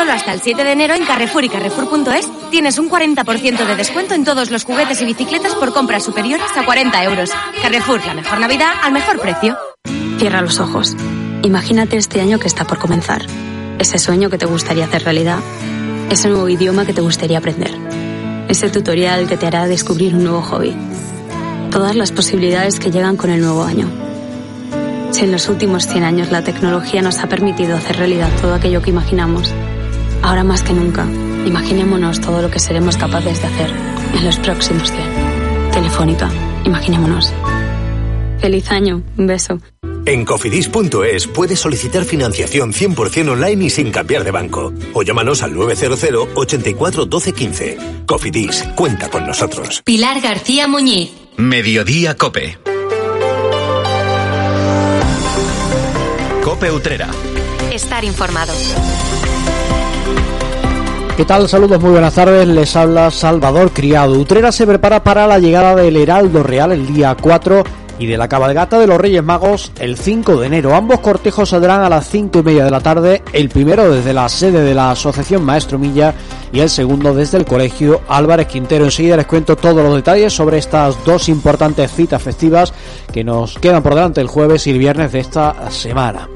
Solo hasta el 7 de enero en Carrefour y Carrefour.es tienes un 40% de descuento en todos los juguetes y bicicletas por compras superiores a 40 euros. Carrefour, la mejor Navidad al mejor precio. Cierra los ojos. Imagínate este año que está por comenzar. Ese sueño que te gustaría hacer realidad. Ese nuevo idioma que te gustaría aprender. Ese tutorial que te hará descubrir un nuevo hobby. Todas las posibilidades que llegan con el nuevo año. Si en los últimos 100 años la tecnología nos ha permitido hacer realidad todo aquello que imaginamos, ahora más que nunca, imaginémonos todo lo que seremos capaces de hacer en los próximos 100. Telefónica, imaginémonos. Feliz año, un beso. En cofidis.es puedes solicitar financiación 100% online y sin cambiar de banco. O llámanos al 900 84 12 15. Cofidis, cuenta con nosotros. Pilar García Muñiz. Mediodía Cope. Cope Utrera. Estar informado. ¿Qué tal? Saludos, muy buenas tardes. Les habla Salvador Criado. Utrera se prepara para la llegada del Heraldo Real el día 4 y de la cabalgata de los Reyes Magos el 5 de enero. Ambos cortejos saldrán a las 5 y media de la tarde, el primero desde la sede de la Asociación Maestro Milla y el segundo desde el Colegio Álvarez Quintero. Enseguida les cuento todos los detalles sobre estas dos importantes citas festivas que nos quedan por delante el jueves y el viernes de esta semana.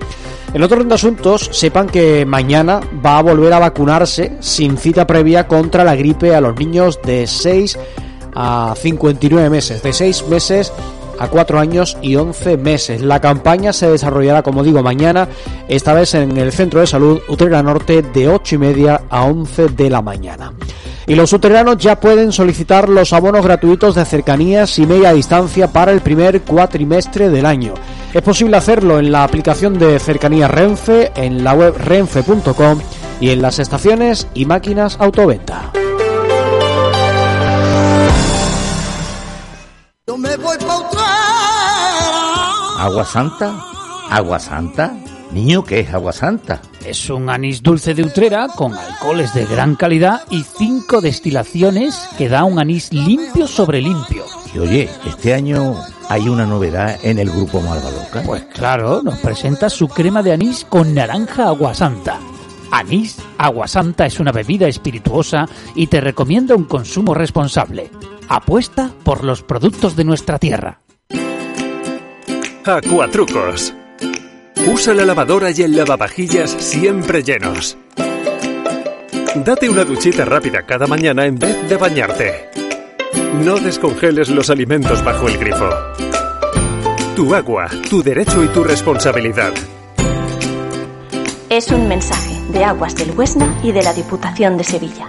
En otro orden de asuntos, sepan que mañana va a volver a vacunarse sin cita previa contra la gripe a los niños de 6 a 59 meses, de 6 meses a 4 años y 11 meses. La campaña se desarrollará, como digo, mañana, esta vez en el Centro de Salud Utrera Norte de 8 y media a 11 de la mañana. Y los uteranos ya pueden solicitar los abonos gratuitos de cercanías y media distancia para el primer cuatrimestre del año. Es posible hacerlo en la aplicación de cercanías Renfe, en la web renfe.com y en las estaciones y máquinas autoventa. ¿Agua Santa? ¿Agua Santa? Niño, ¿qué es Agua Santa? Es un anís dulce de Utrera con alcoholes de gran calidad y cinco destilaciones que da un anís limpio sobre limpio. Y oye, este año hay una novedad en el grupo Malvaloca. Pues claro, nos presenta su crema de anís con naranja Agua Santa. Anís Agua Santa es una bebida espirituosa y te recomienda un consumo responsable. Apuesta por los productos de nuestra tierra. Acuatrucos. Usa la lavadora y el lavavajillas siempre llenos. Date una duchita rápida cada mañana en vez de bañarte. No descongeles los alimentos bajo el grifo. Tu agua, tu derecho y tu responsabilidad. Es un mensaje de Aguas del Huesna y de la Diputación de Sevilla.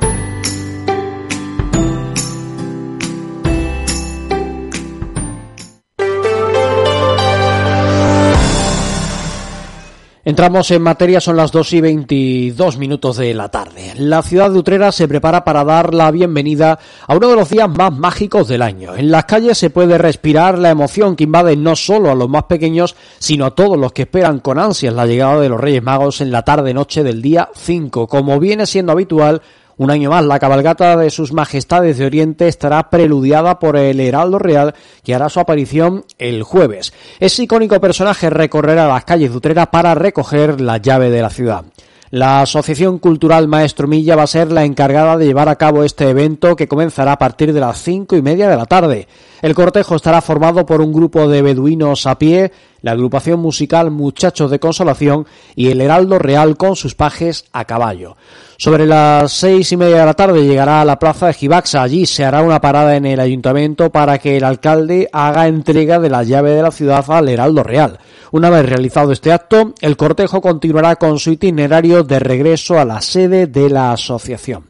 Entramos en materia, son las 2 y 22 minutos de la tarde. La ciudad de Utrera se prepara para dar la bienvenida a uno de los días más mágicos del año. En las calles se puede respirar la emoción que invade no solo a los más pequeños, sino a todos los que esperan con ansias la llegada de los Reyes Magos en la tarde-noche del día 5. Como viene siendo habitual, un año más, la cabalgata de sus majestades de Oriente estará preludiada por el Heraldo Real, que hará su aparición el jueves. Ese icónico personaje recorrerá las calles de Utrera para recoger la llave de la ciudad. La Asociación Cultural Maestro Milla va a ser la encargada de llevar a cabo este evento que comenzará a partir de las cinco y media de la tarde. El cortejo estará formado por un grupo de beduinos a pie, la agrupación musical Muchachos de Consolación y el Heraldo Real con sus pajes a caballo. Sobre las seis y media de la tarde llegará a la plaza de Gibaxa. Allí se hará una parada en el ayuntamiento para que el alcalde haga entrega de la llave de la ciudad al Heraldo Real. Una vez realizado este acto, el cortejo continuará con su itinerario de regreso a la sede de la asociación.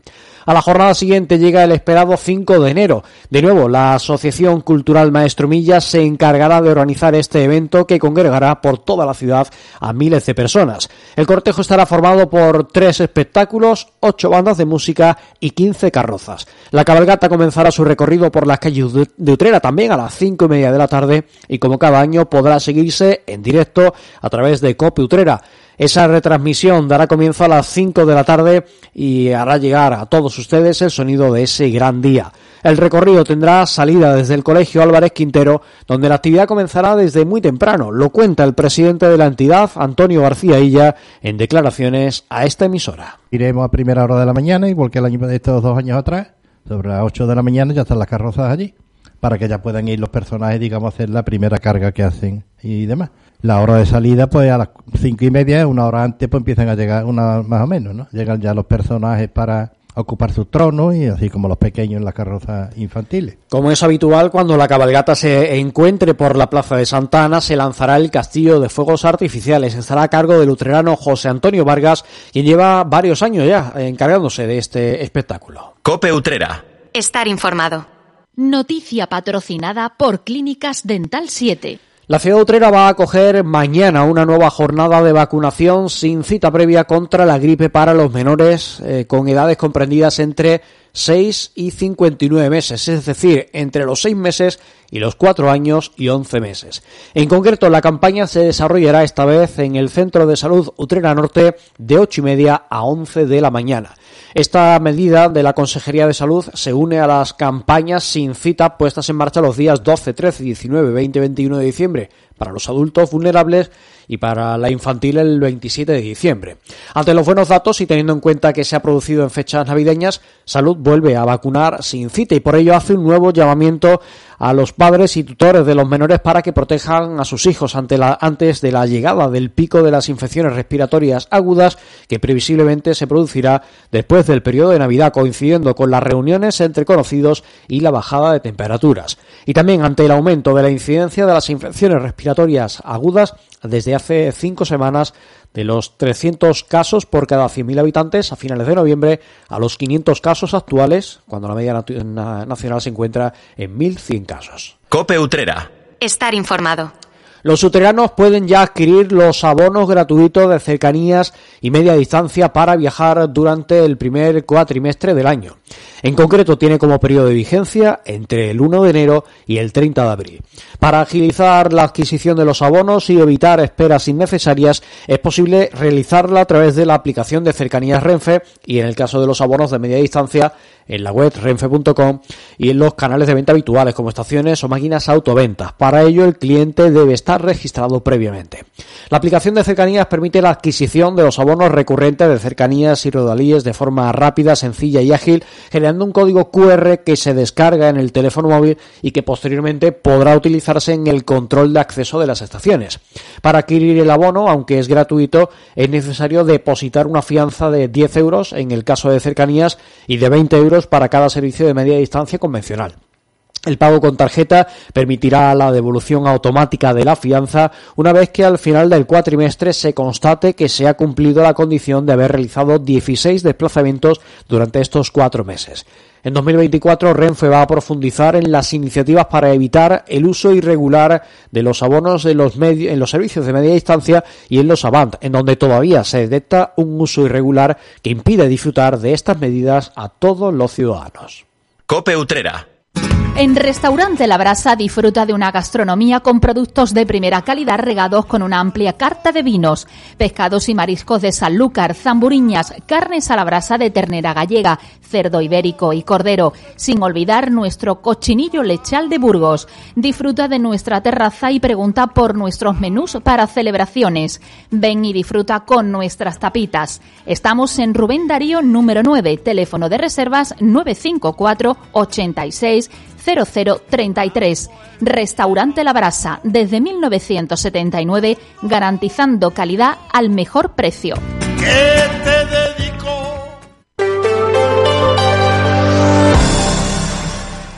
A la jornada siguiente llega el esperado 5 de enero. De nuevo, la Asociación Cultural Maestro Milla se encargará de organizar este evento que congregará por toda la ciudad a miles de personas. El cortejo estará formado por tres espectáculos, ocho bandas de música y quince carrozas. La cabalgata comenzará su recorrido por las calles de Utrera también a las cinco y media de la tarde y como cada año podrá seguirse en directo a través de Cope Utrera. Esa retransmisión dará comienzo a las 5 de la tarde y hará llegar a todos ustedes el sonido de ese gran día. El recorrido tendrá salida desde el Colegio Álvarez Quintero, donde la actividad comenzará desde muy temprano. Lo cuenta el presidente de la entidad, Antonio García Illa, en declaraciones a esta emisora. Iremos a primera hora de la mañana, igual que el estos dos años atrás. Sobre las 8 de la mañana ya están las carrozas allí, para que ya puedan ir los personajes, digamos, a hacer la primera carga que hacen y demás. La hora de salida, pues a las cinco y media, una hora antes, pues empiezan a llegar, una más o menos, ¿no? Llegan ya los personajes para ocupar su trono y así como los pequeños en las carrozas infantiles. Como es habitual, cuando la cabalgata se encuentre por la plaza de Santana, se lanzará el castillo de fuegos artificiales. Estará a cargo del utrerano José Antonio Vargas, quien lleva varios años ya encargándose de este espectáculo. Cope Utrera. Estar informado. Noticia patrocinada por Clínicas Dental 7. La ciudad utrera va a acoger mañana una nueva jornada de vacunación sin cita previa contra la gripe para los menores eh, con edades comprendidas entre 6 y 59 meses, es decir, entre los 6 meses y los 4 años y 11 meses. En concreto, la campaña se desarrollará esta vez en el Centro de Salud Utrera Norte de 8 y media a 11 de la mañana. Esta medida de la Consejería de Salud se une a las campañas sin cita puestas en marcha los días 12, 13, 19, 20 y 21 de diciembre para los adultos vulnerables y para la infantil el 27 de diciembre. Ante los buenos datos y teniendo en cuenta que se ha producido en fechas navideñas, Salud vuelve a vacunar sin cita y por ello hace un nuevo llamamiento a los padres y tutores de los menores para que protejan a sus hijos ante la, antes de la llegada del pico de las infecciones respiratorias agudas que previsiblemente se producirá después del periodo de Navidad coincidiendo con las reuniones entre conocidos y la bajada de temperaturas. Y también ante el aumento de la incidencia de las infecciones respiratorias agudas desde hace cinco semanas de los 300 casos por cada 100.000 habitantes a finales de noviembre a los 500 casos actuales, cuando la media nacional se encuentra en 1.100 casos. Cope Utrera. Estar informado. Los uteranos pueden ya adquirir los abonos gratuitos de cercanías y media distancia para viajar durante el primer cuatrimestre del año. En concreto, tiene como periodo de vigencia entre el 1 de enero y el 30 de abril. Para agilizar la adquisición de los abonos y evitar esperas innecesarias, es posible realizarla a través de la aplicación de cercanías Renfe y en el caso de los abonos de media distancia en la web renfe.com y en los canales de venta habituales como estaciones o máquinas autoventas. Para ello el cliente debe estar registrado previamente. La aplicación de cercanías permite la adquisición de los abonos recurrentes de cercanías y rodalíes de forma rápida, sencilla y ágil, generando un código QR que se descarga en el teléfono móvil y que posteriormente podrá utilizarse en el control de acceso de las estaciones. Para adquirir el abono, aunque es gratuito, es necesario depositar una fianza de 10 euros en el caso de cercanías y de 20 euros para cada servicio de media distancia convencional. El pago con tarjeta permitirá la devolución automática de la fianza una vez que al final del cuatrimestre se constate que se ha cumplido la condición de haber realizado 16 desplazamientos durante estos cuatro meses. En 2024, Renfe va a profundizar en las iniciativas para evitar el uso irregular de los abonos en los, en los servicios de media distancia y en los Avant, en donde todavía se detecta un uso irregular que impide disfrutar de estas medidas a todos los ciudadanos. Cope Utrera en Restaurante La Brasa disfruta de una gastronomía con productos de primera calidad regados con una amplia carta de vinos, pescados y mariscos de Sanlúcar, zamburiñas, carnes a la brasa de ternera gallega, cerdo ibérico y cordero, sin olvidar nuestro cochinillo lechal de Burgos. Disfruta de nuestra terraza y pregunta por nuestros menús para celebraciones. Ven y disfruta con nuestras tapitas. Estamos en Rubén Darío número 9, teléfono de reservas 954 86 0033. Restaurante La Brasa, desde 1979, garantizando calidad al mejor precio.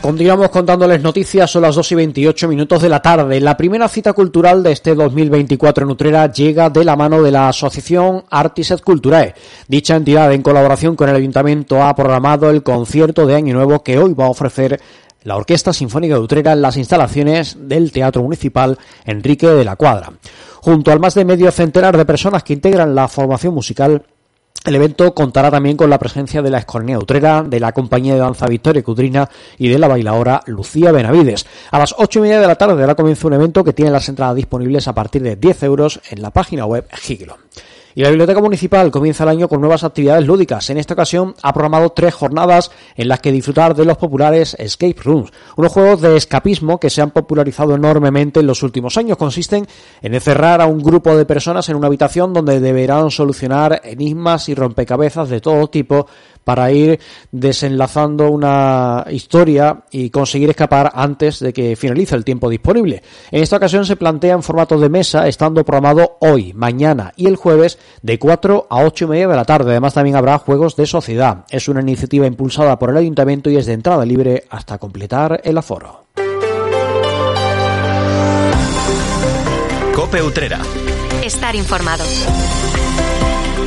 Continuamos contándoles noticias, son las 2 y 28 minutos de la tarde. La primera cita cultural de este 2024 en Utrera llega de la mano de la Asociación Artiset Culturae. Dicha entidad, en colaboración con el Ayuntamiento, ha programado el concierto de Año Nuevo que hoy va a ofrecer la Orquesta Sinfónica de Utrera en las instalaciones del Teatro Municipal Enrique de la Cuadra. Junto al más de medio centenar de personas que integran la formación musical, el evento contará también con la presencia de la Escornea Utrera, de la compañía de danza Victoria Cudrina y de la bailadora Lucía Benavides. A las ocho y media de la tarde dará comienzo un evento que tiene las entradas disponibles a partir de 10 euros en la página web Giglo. Y la Biblioteca Municipal comienza el año con nuevas actividades lúdicas. En esta ocasión ha programado tres jornadas en las que disfrutar de los populares Escape Rooms, unos juegos de escapismo que se han popularizado enormemente en los últimos años. Consisten en encerrar a un grupo de personas en una habitación donde deberán solucionar enigmas y rompecabezas de todo tipo para ir desenlazando una historia y conseguir escapar antes de que finalice el tiempo disponible. En esta ocasión se plantea en formato de mesa, estando programado hoy, mañana y el jueves de 4 a 8 y media de la tarde. Además también habrá juegos de sociedad. Es una iniciativa impulsada por el ayuntamiento y es de entrada libre hasta completar el aforo. Cope Utrera. Estar informado.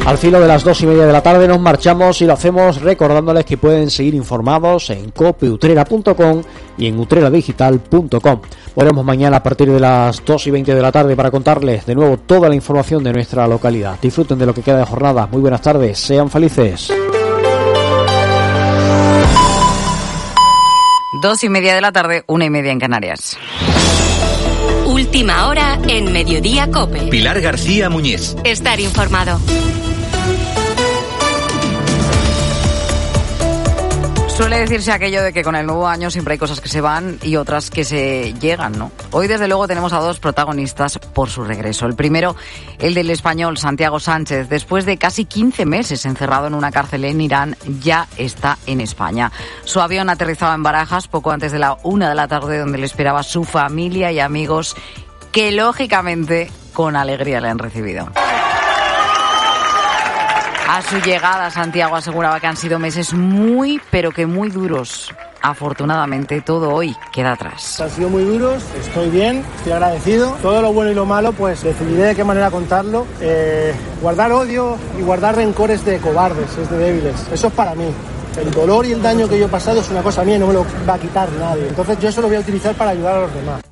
Al filo de las dos y media de la tarde nos marchamos y lo hacemos recordándoles que pueden seguir informados en copeutrera.com y en utreradigital.com. Volvemos mañana a partir de las 2 y 20 de la tarde para contarles de nuevo toda la información de nuestra localidad. Disfruten de lo que queda de jornada. Muy buenas tardes. Sean felices. Dos y media de la tarde, una y media en Canarias. Última hora en Mediodía Cope. Pilar García Muñiz. Estar informado. Suele decirse aquello de que con el nuevo año siempre hay cosas que se van y otras que se llegan, ¿no? Hoy, desde luego, tenemos a dos protagonistas por su regreso. El primero, el del español Santiago Sánchez. Después de casi 15 meses encerrado en una cárcel en Irán, ya está en España. Su avión aterrizaba en Barajas poco antes de la una de la tarde, donde le esperaba su familia y amigos, que lógicamente con alegría le han recibido. A su llegada, Santiago aseguraba que han sido meses muy, pero que muy duros. Afortunadamente, todo hoy queda atrás. Han sido muy duros, estoy bien, estoy agradecido. Todo lo bueno y lo malo, pues decidiré de qué manera contarlo. Eh, guardar odio y guardar rencores de cobardes, es de débiles. Eso es para mí. El dolor y el daño que yo he pasado es una cosa mía, no me lo va a quitar nadie. Entonces yo eso lo voy a utilizar para ayudar a los demás.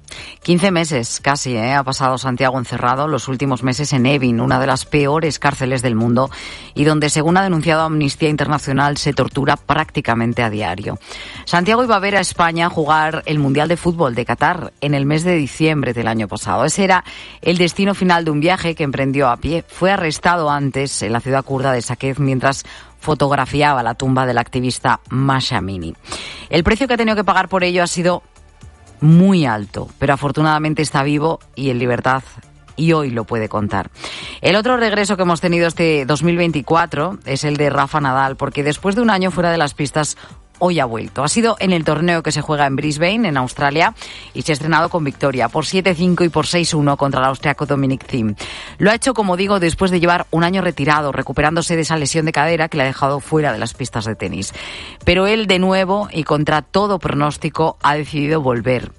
15 meses casi ¿eh? ha pasado Santiago encerrado los últimos meses en Evin, una de las peores cárceles del mundo y donde, según ha denunciado Amnistía Internacional, se tortura prácticamente a diario. Santiago iba a ver a España jugar el Mundial de Fútbol de Qatar en el mes de diciembre del año pasado. Ese era el destino final de un viaje que emprendió a pie. Fue arrestado antes en la ciudad kurda de Saqqez mientras fotografiaba la tumba del activista Masha Amini. El precio que ha tenido que pagar por ello ha sido muy alto, pero afortunadamente está vivo y en libertad y hoy lo puede contar. El otro regreso que hemos tenido este 2024 es el de Rafa Nadal, porque después de un año fuera de las pistas, hoy ha vuelto. Ha sido en el torneo que se juega en Brisbane, en Australia, y se ha estrenado con victoria por 7-5 y por 6-1 contra el austriaco Dominic Thiem. Lo ha hecho, como digo, después de llevar un año retirado, recuperándose de esa lesión de cadera que le ha dejado fuera de las pistas de tenis. Pero él, de nuevo, y contra todo pronóstico, ha decidido volver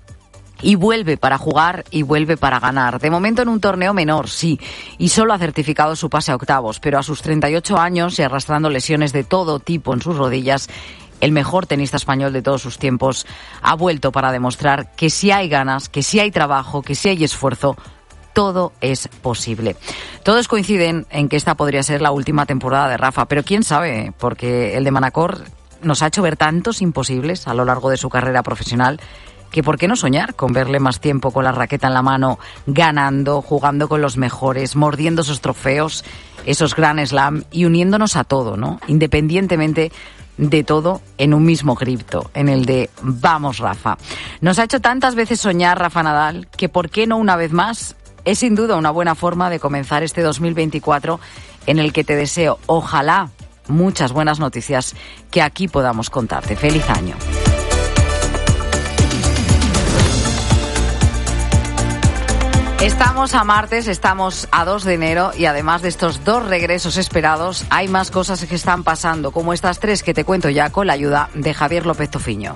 y vuelve para jugar y vuelve para ganar. De momento en un torneo menor, sí, y solo ha certificado su pase a octavos, pero a sus 38 años y arrastrando lesiones de todo tipo en sus rodillas, el mejor tenista español de todos sus tiempos ha vuelto para demostrar que si hay ganas, que si hay trabajo, que si hay esfuerzo, todo es posible. Todos coinciden en que esta podría ser la última temporada de Rafa, pero quién sabe, porque el de Manacor nos ha hecho ver tantos imposibles a lo largo de su carrera profesional que por qué no soñar con verle más tiempo con la raqueta en la mano, ganando, jugando con los mejores, mordiendo esos trofeos, esos Grand Slam y uniéndonos a todo, ¿no? Independientemente de todo en un mismo cripto, en el de vamos Rafa. Nos ha hecho tantas veces soñar Rafa Nadal que por qué no una vez más es sin duda una buena forma de comenzar este 2024 en el que te deseo, ojalá, muchas buenas noticias que aquí podamos contarte. Feliz año. Estamos a martes, estamos a 2 de enero y además de estos dos regresos esperados, hay más cosas que están pasando, como estas tres que te cuento ya con la ayuda de Javier López Tofiño.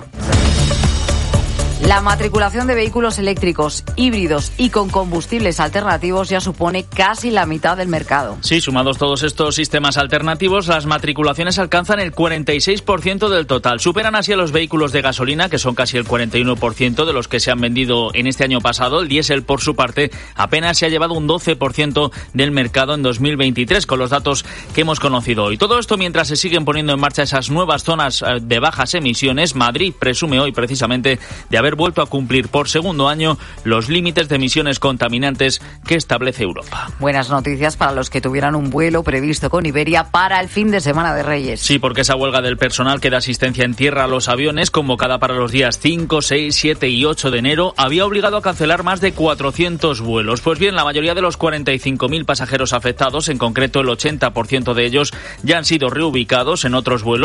La matriculación de vehículos eléctricos, híbridos y con combustibles alternativos ya supone casi la mitad del mercado. Sí, sumados todos estos sistemas alternativos, las matriculaciones alcanzan el 46% del total. Superan así a los vehículos de gasolina, que son casi el 41% de los que se han vendido en este año pasado. El diésel, por su parte, apenas se ha llevado un 12% del mercado en 2023, con los datos que hemos conocido hoy. Todo esto mientras se siguen poniendo en marcha esas nuevas zonas eh, de bajas emisiones. Madrid presume hoy precisamente de haber vuelto a cumplir por segundo año los límites de emisiones contaminantes que establece Europa. Buenas noticias para los que tuvieran un vuelo previsto con Iberia para el fin de semana de Reyes. Sí, porque esa huelga del personal que da asistencia en tierra a los aviones, convocada para los días 5, 6, 7 y 8 de enero, había obligado a cancelar más de 400 vuelos. Pues bien, la mayoría de los 45.000 pasajeros afectados, en concreto el 80% de ellos, ya han sido reubicados en otros vuelos